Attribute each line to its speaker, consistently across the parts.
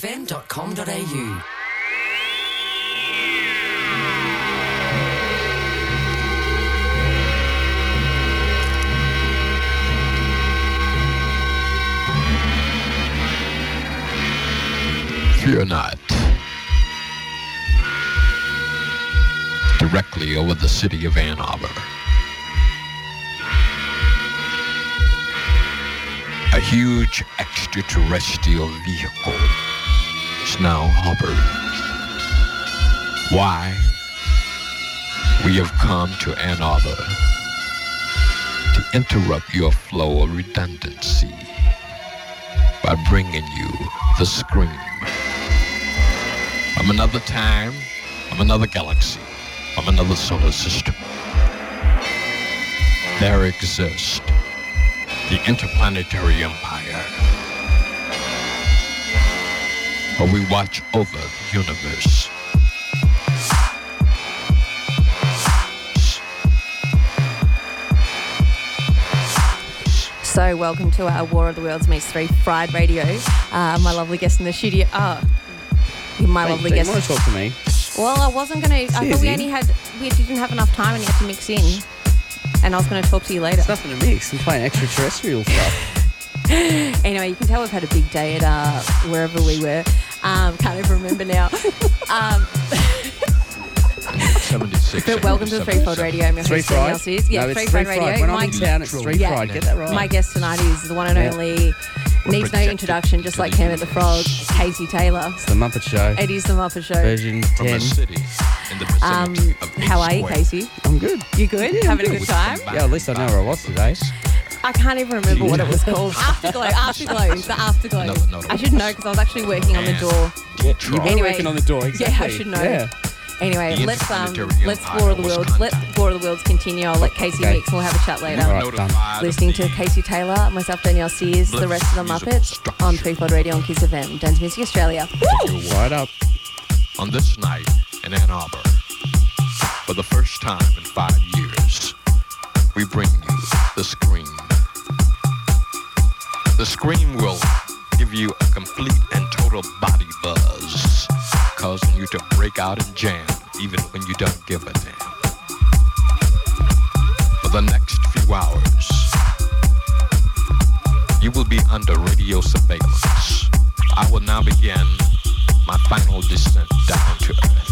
Speaker 1: kissfm.com.au.
Speaker 2: Fear not. Directly over the city of Ann Arbor. A huge extraterrestrial vehicle now hovering. Why? We have come to Ann Arbor to interrupt your flow of redundancy by bringing you the scream. From another time, from another galaxy, from another solar system, there exists the interplanetary empire, where we watch over the universe.
Speaker 3: So, welcome to our War of the Worlds meets Threefold radio. Uh, my lovely guest in the studio. Oh, my
Speaker 4: Wait,
Speaker 3: lovely
Speaker 4: do you want to talk to me?
Speaker 3: Well, I wasn't going to. I thought we only had. We didn't have enough time and you had to mix in. And I was going to talk to you later.
Speaker 4: It's nothing to mix. I'm playing extraterrestrial stuff.
Speaker 3: Anyway, you can tell we've had a big day at uh, wherever we were. Um, can't even remember now. Um,
Speaker 2: 76.
Speaker 3: but welcome to the Threefold Radio. I'm your
Speaker 4: Three
Speaker 3: host, Danielle
Speaker 4: fried.
Speaker 3: Sears. Yeah,
Speaker 4: no, it's
Speaker 3: Threefold
Speaker 4: three
Speaker 3: Radio.
Speaker 4: When
Speaker 3: My-
Speaker 4: I'm in town, it's three
Speaker 3: Yeah.
Speaker 4: fried. Get that right.
Speaker 3: My guest tonight is the one and
Speaker 4: Yeah.
Speaker 3: only, needs no
Speaker 2: Projected
Speaker 3: introduction, just like
Speaker 2: the
Speaker 3: Kermit the Frog, Casey Taylor.
Speaker 4: It's the Muppet Show.
Speaker 3: It is the Muppet Show.
Speaker 4: Version
Speaker 2: From
Speaker 4: 10.
Speaker 2: a city in the
Speaker 3: Um,
Speaker 2: vicinity of
Speaker 3: how are you,
Speaker 2: square.
Speaker 3: Casey?
Speaker 4: I'm good.
Speaker 3: You good?
Speaker 4: Yeah, I'm
Speaker 3: Having a
Speaker 4: good.
Speaker 3: good time?
Speaker 4: Yeah, at least I know where I was today.
Speaker 3: I can't even remember what it was called. Afterglow, Afterglow, the Afterglow.
Speaker 2: Another note.
Speaker 3: I should know because I was actually working on the door.
Speaker 4: You
Speaker 2: Tron.
Speaker 4: were
Speaker 3: Anyway.
Speaker 4: working on the door.
Speaker 3: Yeah, I should know.
Speaker 4: Yeah.
Speaker 3: Anyway,
Speaker 2: The
Speaker 3: let's um,
Speaker 2: interplanetary
Speaker 3: let's
Speaker 2: empire
Speaker 3: War of the
Speaker 2: was
Speaker 3: Worlds. Let
Speaker 2: contact.
Speaker 3: War of the Worlds continue. I'll let Casey
Speaker 4: Okay.
Speaker 3: mix and we'll have a chat later.
Speaker 4: All right, done.
Speaker 2: Notified
Speaker 3: Listening to
Speaker 2: the
Speaker 3: Casey Taylor, myself Danielle Sears, the rest of the
Speaker 2: Musical
Speaker 3: Muppets
Speaker 2: structure.
Speaker 3: on Threefold Radio on Kiss FM, Dance Music Australia.
Speaker 4: Right up.
Speaker 2: on this night in Ann Arbor. For the first time in five years, we bring you the scream. The scream will give you a complete and total body buzz, causing you to break out and jam even when you don't give a damn. For the next few hours, you will be under radio surveillance. I will now begin my final descent down to earth.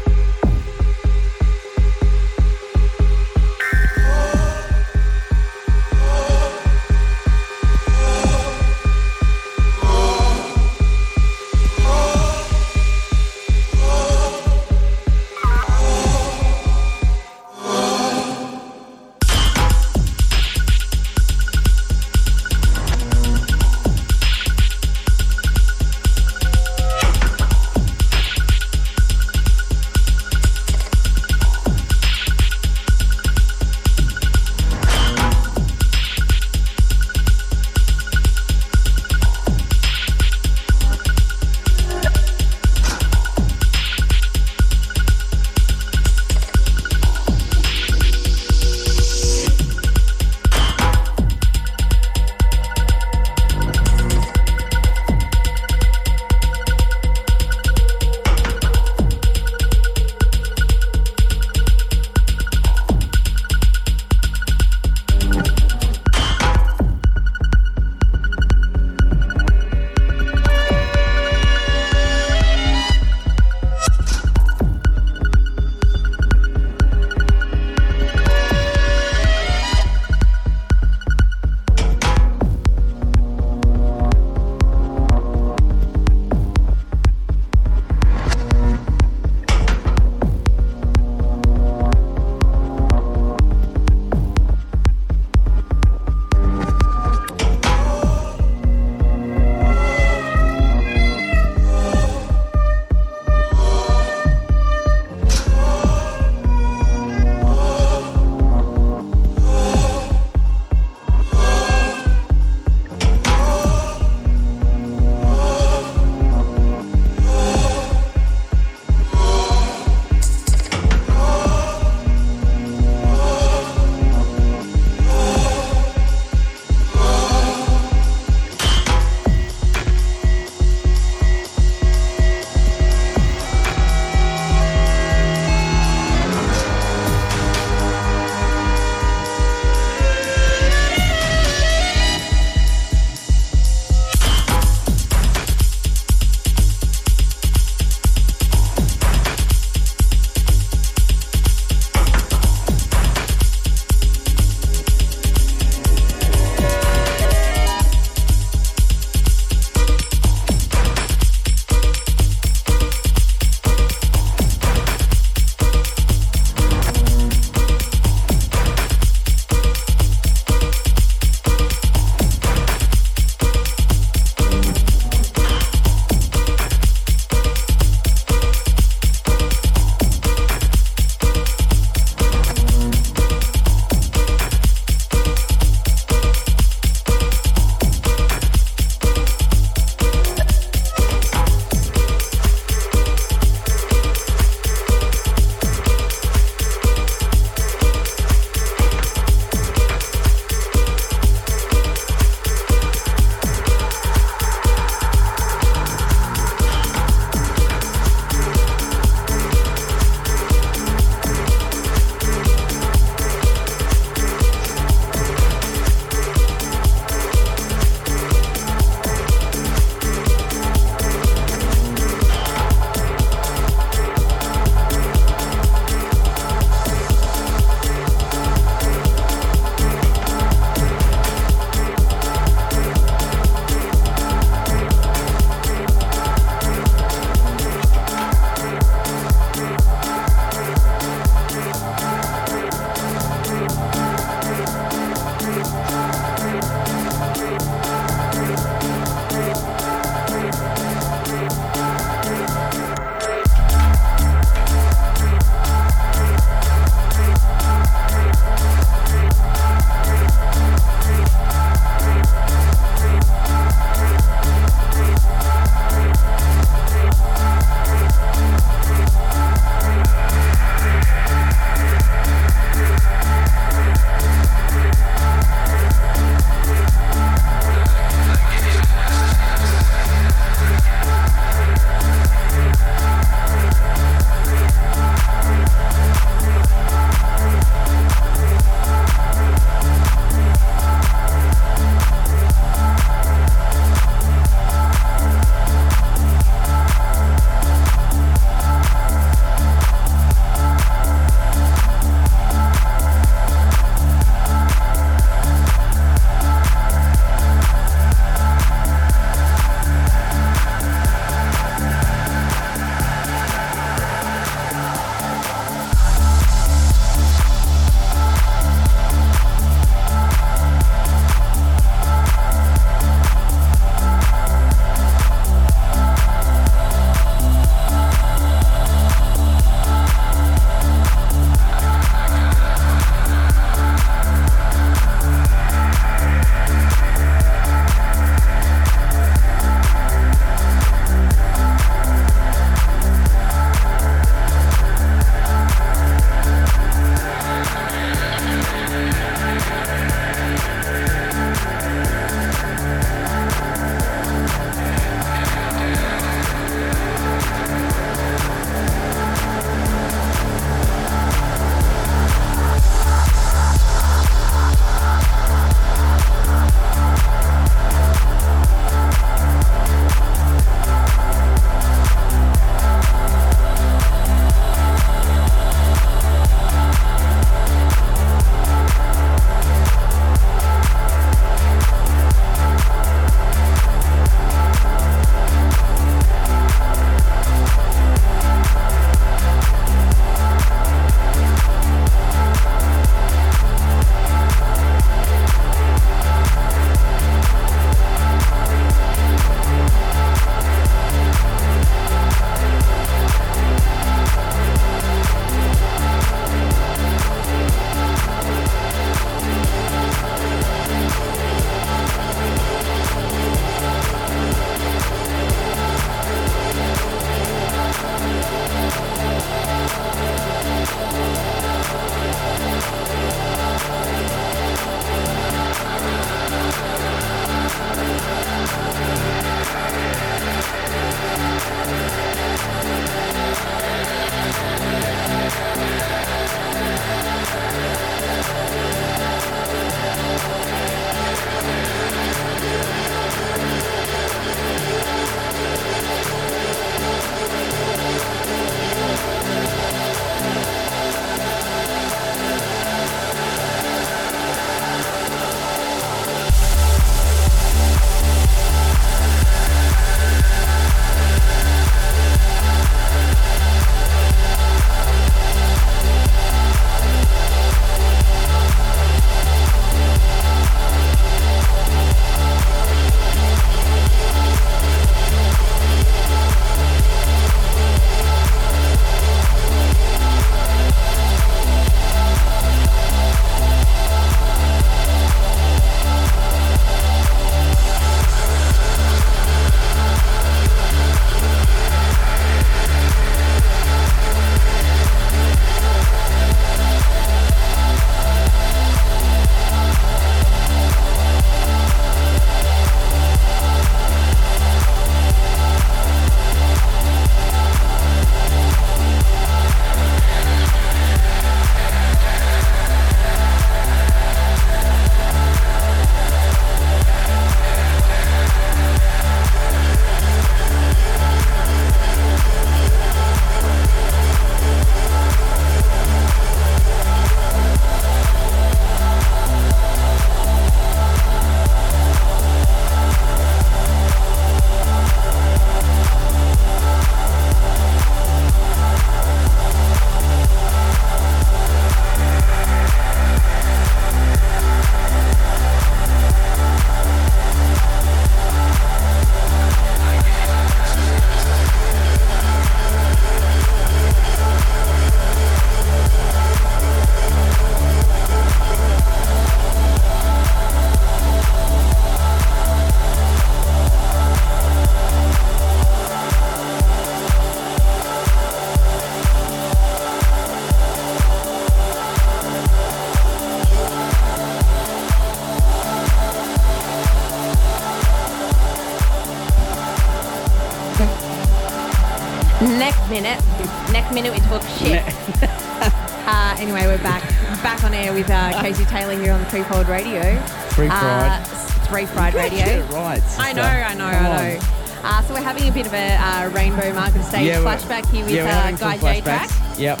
Speaker 3: On the Three Radio.
Speaker 4: Free
Speaker 3: Uh, Three Fried Radio.
Speaker 4: it right.
Speaker 3: I know. I know,
Speaker 4: Come
Speaker 3: I know. Uh, so we're having a bit of a uh, rainbow market stage
Speaker 4: Yeah,
Speaker 3: flashback here with
Speaker 4: yeah,
Speaker 3: uh, Guy J track.
Speaker 4: Yep.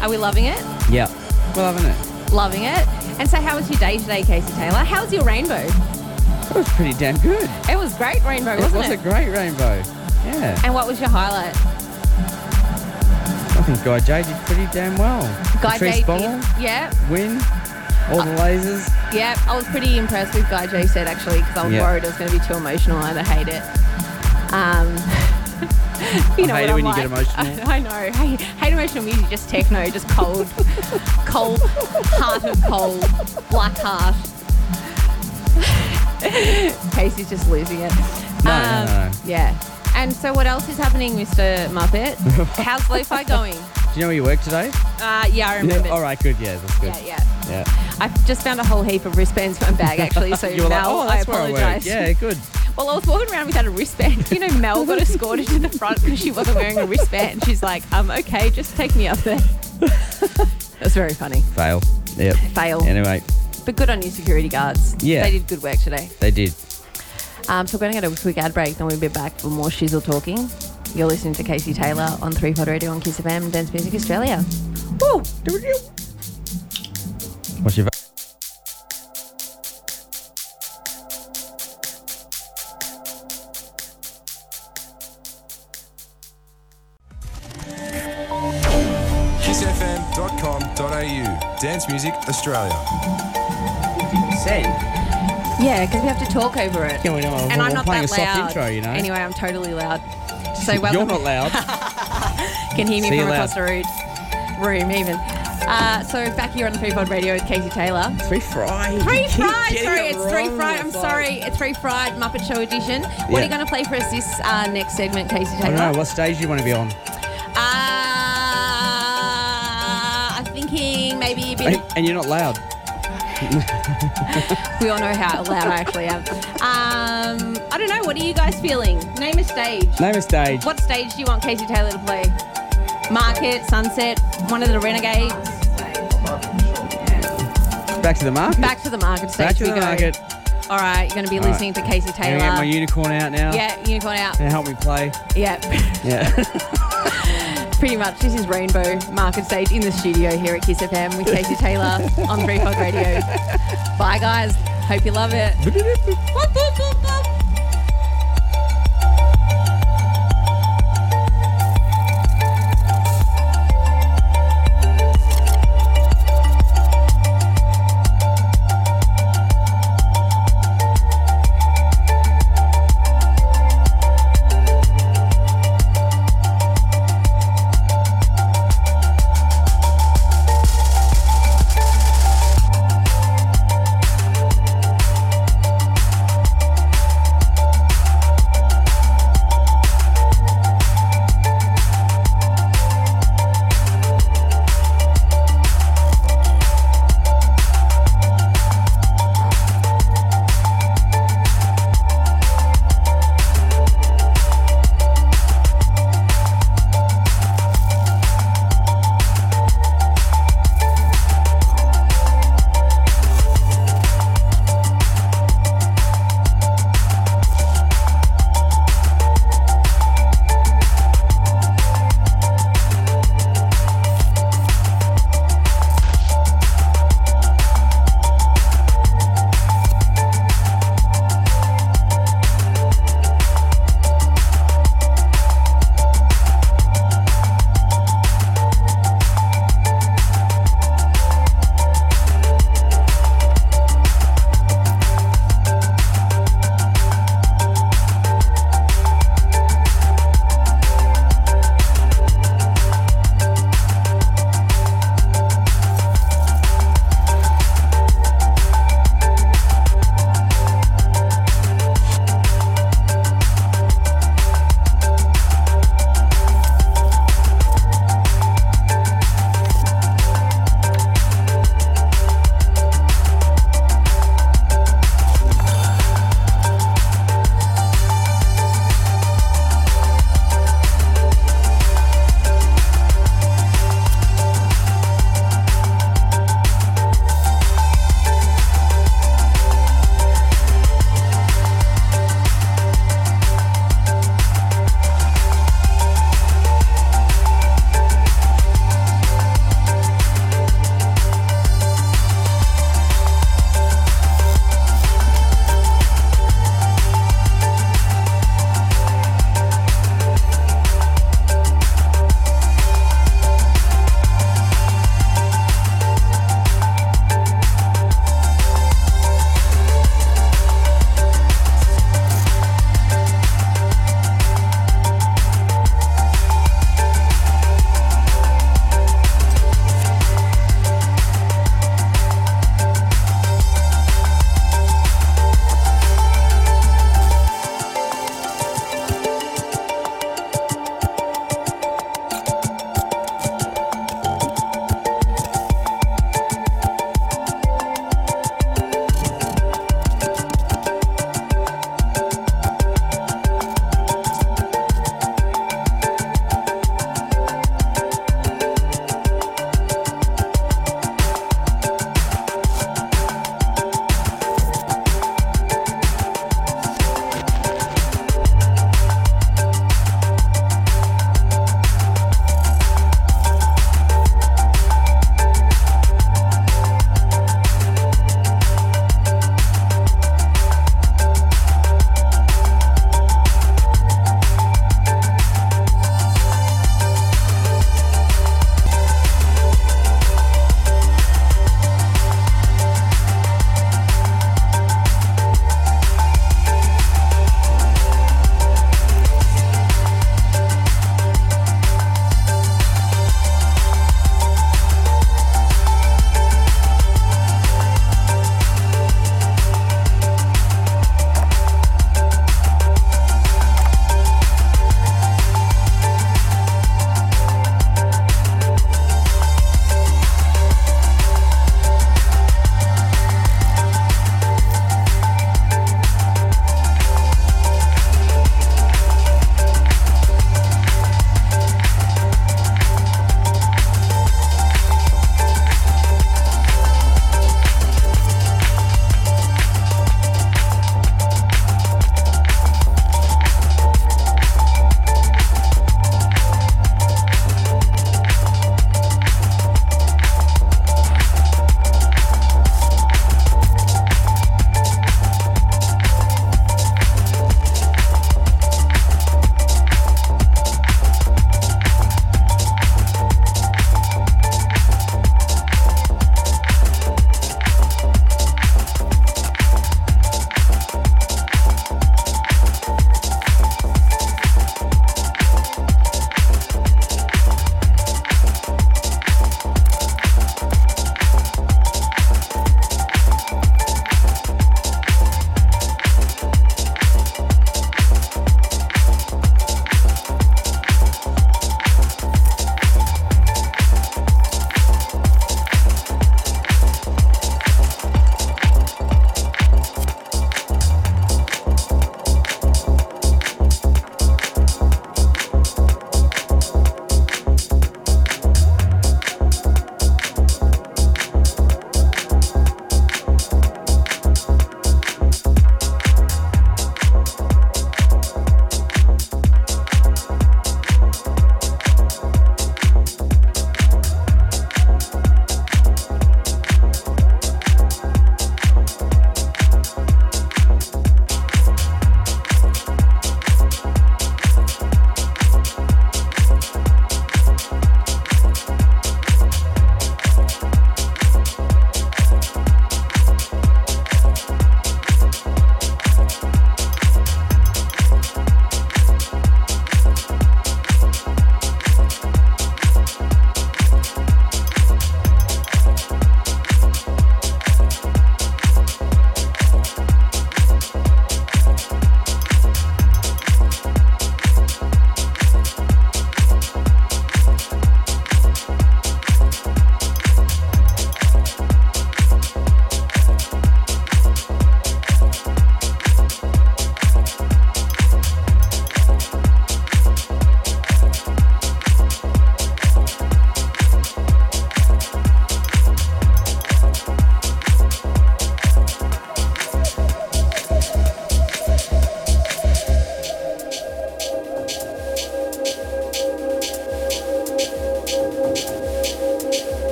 Speaker 3: Are we loving it?
Speaker 4: Yep. We're loving it.
Speaker 3: Loving it. And so, how was your day today, Casey Taylor? How was your rainbow?
Speaker 4: It was pretty damn good.
Speaker 3: It was great rainbow,
Speaker 4: It
Speaker 3: wasn't
Speaker 4: was
Speaker 3: it?
Speaker 4: was a great rainbow. Yeah.
Speaker 3: and what was your highlight?
Speaker 4: I think Guy J did pretty damn well.
Speaker 3: Guy
Speaker 4: Patrice
Speaker 3: J.
Speaker 4: Ball,
Speaker 3: did- Yeah,
Speaker 4: win, all the lasers.
Speaker 3: yeah. I was pretty impressed with Guy J said actually because I was
Speaker 4: Yeah.
Speaker 3: worried it was going to be too emotional and I'd hate it. Um, you know
Speaker 4: I
Speaker 3: what
Speaker 4: hate it
Speaker 3: I'm
Speaker 4: when you
Speaker 3: like.
Speaker 4: get emotional.
Speaker 3: I know. Hate, hate emotional music, just techno, just cold, cold, heart of cold, black heart. Casey's just losing it. Um,
Speaker 4: No, no, no.
Speaker 3: Yeah. And so, what else is happening, Mr. Muppet? How's lo-fi going?
Speaker 4: Do you know where you work today?
Speaker 3: Uh, yeah, I remember.
Speaker 4: All right. Good. Yeah. That's good.
Speaker 3: Yeah, yeah. I've just found a whole heap of wristbands in my bag, actually. So
Speaker 4: you were
Speaker 3: Mel,
Speaker 4: like, oh,
Speaker 3: I apologise.
Speaker 4: Yeah. Good.
Speaker 3: Well, I was walking around without a wristband. You know, Mel got escorted to the front because she wasn't wearing a wristband. She's like, um, okay, just take me up there. That's very funny.
Speaker 4: Fail. Yep.
Speaker 3: Fail.
Speaker 4: Anyway,
Speaker 3: But good on you, security guards.
Speaker 4: Yeah.
Speaker 3: They did good work today.
Speaker 4: they did.
Speaker 3: Um, so we're going to get a quick ad break, then we'll be back for more shizzle talking. You're listening to Casey Taylor on Threefold Radio on Kiss FM and Dance Music Australia. Woo!
Speaker 4: What's your?
Speaker 1: kissfm.com.au. Dance Music Australia.
Speaker 4: Send.
Speaker 3: Yeah, because we have to talk over it.
Speaker 4: Yeah, we know.
Speaker 3: and
Speaker 4: We're
Speaker 3: I'm not
Speaker 4: playing
Speaker 3: that
Speaker 4: a soft
Speaker 3: loud.
Speaker 4: intro, you know.
Speaker 3: Anyway, I'm totally loud. So
Speaker 4: You're
Speaker 3: welcome.
Speaker 4: not loud.
Speaker 3: can hear me
Speaker 4: See you
Speaker 3: from
Speaker 4: loud.
Speaker 3: across the room, room even. Uh, so back here on the Threefold Radio with Casey Taylor.
Speaker 4: Three fried.
Speaker 3: Three Fried, sorry,
Speaker 4: it
Speaker 3: it's three fried. I'm sorry, it's Three Fried Muppet Show edition. What
Speaker 4: Yeah.
Speaker 3: are you going to play for us this uh, next segment, Casey Taylor?
Speaker 4: I don't know. What stage do you want to be on?
Speaker 3: Uh, I'm thinking maybe a bit.
Speaker 4: And, and you're not loud.
Speaker 3: We all know how loud I actually am. Um, I don't know. What are you guys feeling? Name a stage.
Speaker 4: Name a stage.
Speaker 3: What stage do you want Casey Taylor to play? Market, Sunset, one of the Renegades.
Speaker 4: Back to the market.
Speaker 3: Back to the market stage
Speaker 4: Back to
Speaker 3: we
Speaker 4: the
Speaker 3: go.
Speaker 4: market.
Speaker 3: All right, you're going to be
Speaker 4: All right.
Speaker 3: listening to Casey
Speaker 4: Can I get my unicorn out now?
Speaker 3: Yeah, unicorn out.
Speaker 4: You help me play?
Speaker 3: Yeah,
Speaker 4: Yeah.
Speaker 3: pretty much. This is Rainbow Market Stage in the studio here at Kiss FM with Casey Taylor on Free Pod Radio. Bye, guys. Hope you love it.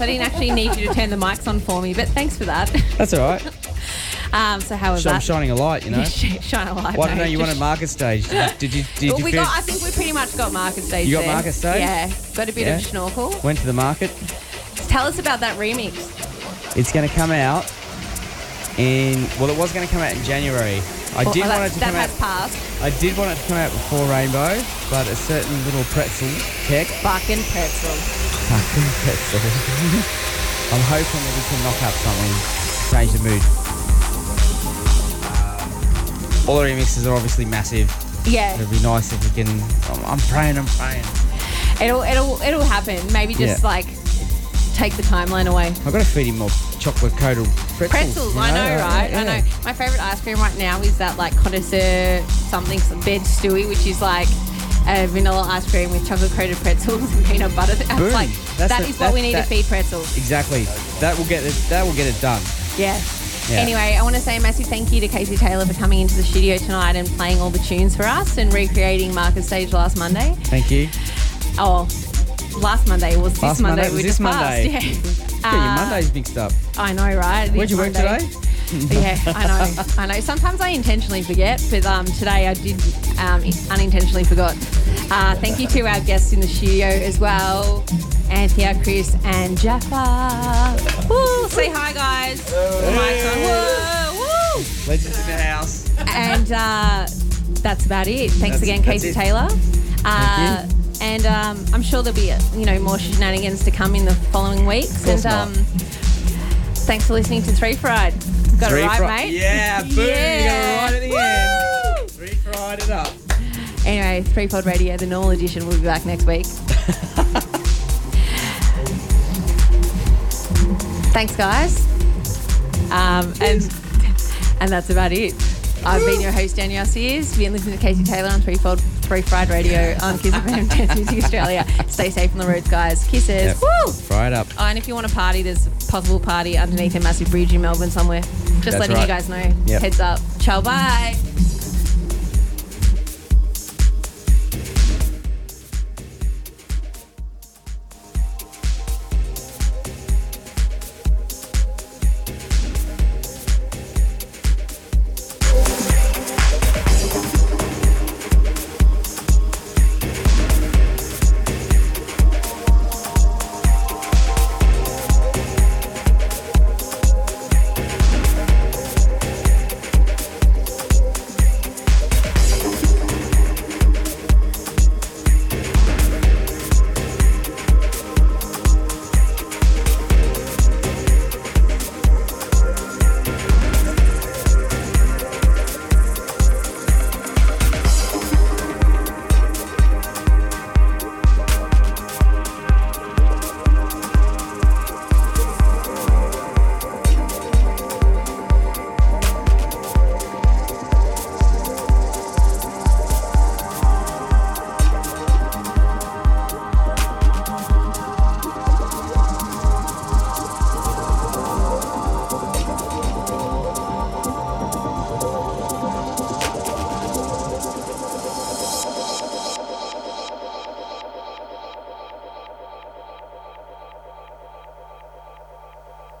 Speaker 4: I
Speaker 3: didn't actually need you to turn the mics on for me, but thanks for that.
Speaker 4: That's all right.
Speaker 3: Um, so how was
Speaker 4: So I'm
Speaker 3: that?
Speaker 4: shining a light, you know.
Speaker 3: Sh- Shine a light.
Speaker 4: Why
Speaker 3: don't
Speaker 4: know you wanted market stage? Did, did you? Did
Speaker 3: Well,
Speaker 4: you
Speaker 3: we got. I think we pretty much got market stage.
Speaker 4: You got
Speaker 3: there.
Speaker 4: market stage?
Speaker 3: Yeah, got a bit
Speaker 4: Yeah.
Speaker 3: of snorkel.
Speaker 4: went to the market?
Speaker 3: Tell us about that remix.
Speaker 4: It's going to come out in. Well, it was going to come out in January. I
Speaker 3: Oh,
Speaker 4: did
Speaker 3: oh,
Speaker 4: want it to come out.
Speaker 3: has passed.
Speaker 4: I did want it to come out before Rainbow, but a certain little pretzel tech,
Speaker 3: Fucking pretzel.
Speaker 4: Pretzel. I'm hoping that we can knock out something, change the mood. Uh, all the remixes are obviously massive.
Speaker 3: Yeah,
Speaker 4: It'd be nice if we can. I'm, I'm praying. I'm praying.
Speaker 3: it'll it'll it'll happen. Maybe just
Speaker 4: Yeah.
Speaker 3: like take the timeline away.
Speaker 4: I've got to feed him more chocolate coated pretzels.
Speaker 3: Pretzels,
Speaker 4: you
Speaker 3: I know, right?
Speaker 4: yeah.
Speaker 3: I know. My favorite ice cream right now is that like connoisseur something bed stewie, which is like a vanilla ice cream with chocolate coated pretzels and peanut butter. It's
Speaker 4: Boom.
Speaker 3: like
Speaker 4: That's
Speaker 3: that
Speaker 4: the-
Speaker 3: is what we need
Speaker 4: that-
Speaker 3: to feed pretzels.
Speaker 4: Exactly. That will get it. That will get it done.
Speaker 3: Yeah.
Speaker 4: Yeah.
Speaker 3: Anyway, I want to say a massive thank you to Casey Taylor for coming into the studio tonight and playing all the tunes for us and recreating Market Stage last Monday.
Speaker 4: Thank you.
Speaker 3: Oh, last Monday was this
Speaker 4: Last
Speaker 3: Monday.
Speaker 4: Monday was
Speaker 3: we
Speaker 4: this
Speaker 3: just
Speaker 4: Monday.
Speaker 3: passed. Yeah.
Speaker 4: Get your
Speaker 3: Uh,
Speaker 4: Mondays mixed up.
Speaker 3: I know, right? It
Speaker 4: Where'd you work today?
Speaker 3: yeah, I know. I know. Sometimes I intentionally forget, but um, today I did um, unintentionally forgot. Uh, thank you to our guests in the studio as well, Anthea, Chris, and Jaffa. Woo! Say hi, guys. Mic's on. Woo! Woo!
Speaker 4: Legends in the house.
Speaker 3: And uh, that's about it. Thanks
Speaker 4: That's-
Speaker 3: again, Casey. Taylor. Uh, And um, I'm sure there'll be you know more shenanigans to come in the following weeks. and um, thanks for listening to Three Fried. Got
Speaker 4: Three
Speaker 3: it right,
Speaker 4: fri-
Speaker 3: mate.
Speaker 4: Yeah, boom. You got it right at the
Speaker 3: Woo!
Speaker 4: end. Fried it up.
Speaker 3: Anyway, Three Pod Radio, the normal edition, will be back next week. Thanks, guys. Um, and and that's about it. I've been your host, Danielle Sears. You've been listening to Casey Taylor on Threefold Three Fried Radio on Kiss FM Dance Music Australia. Stay safe on the roads, guys. Kisses.
Speaker 4: Yep.
Speaker 3: Woo!
Speaker 4: Fry it up.
Speaker 3: Oh, and if you want to party, there's a possible party underneath a massive bridge in Melbourne somewhere. Just
Speaker 4: That's
Speaker 3: letting
Speaker 4: right.
Speaker 3: you guys know.
Speaker 4: Yep.
Speaker 3: Heads up. Ciao, bye.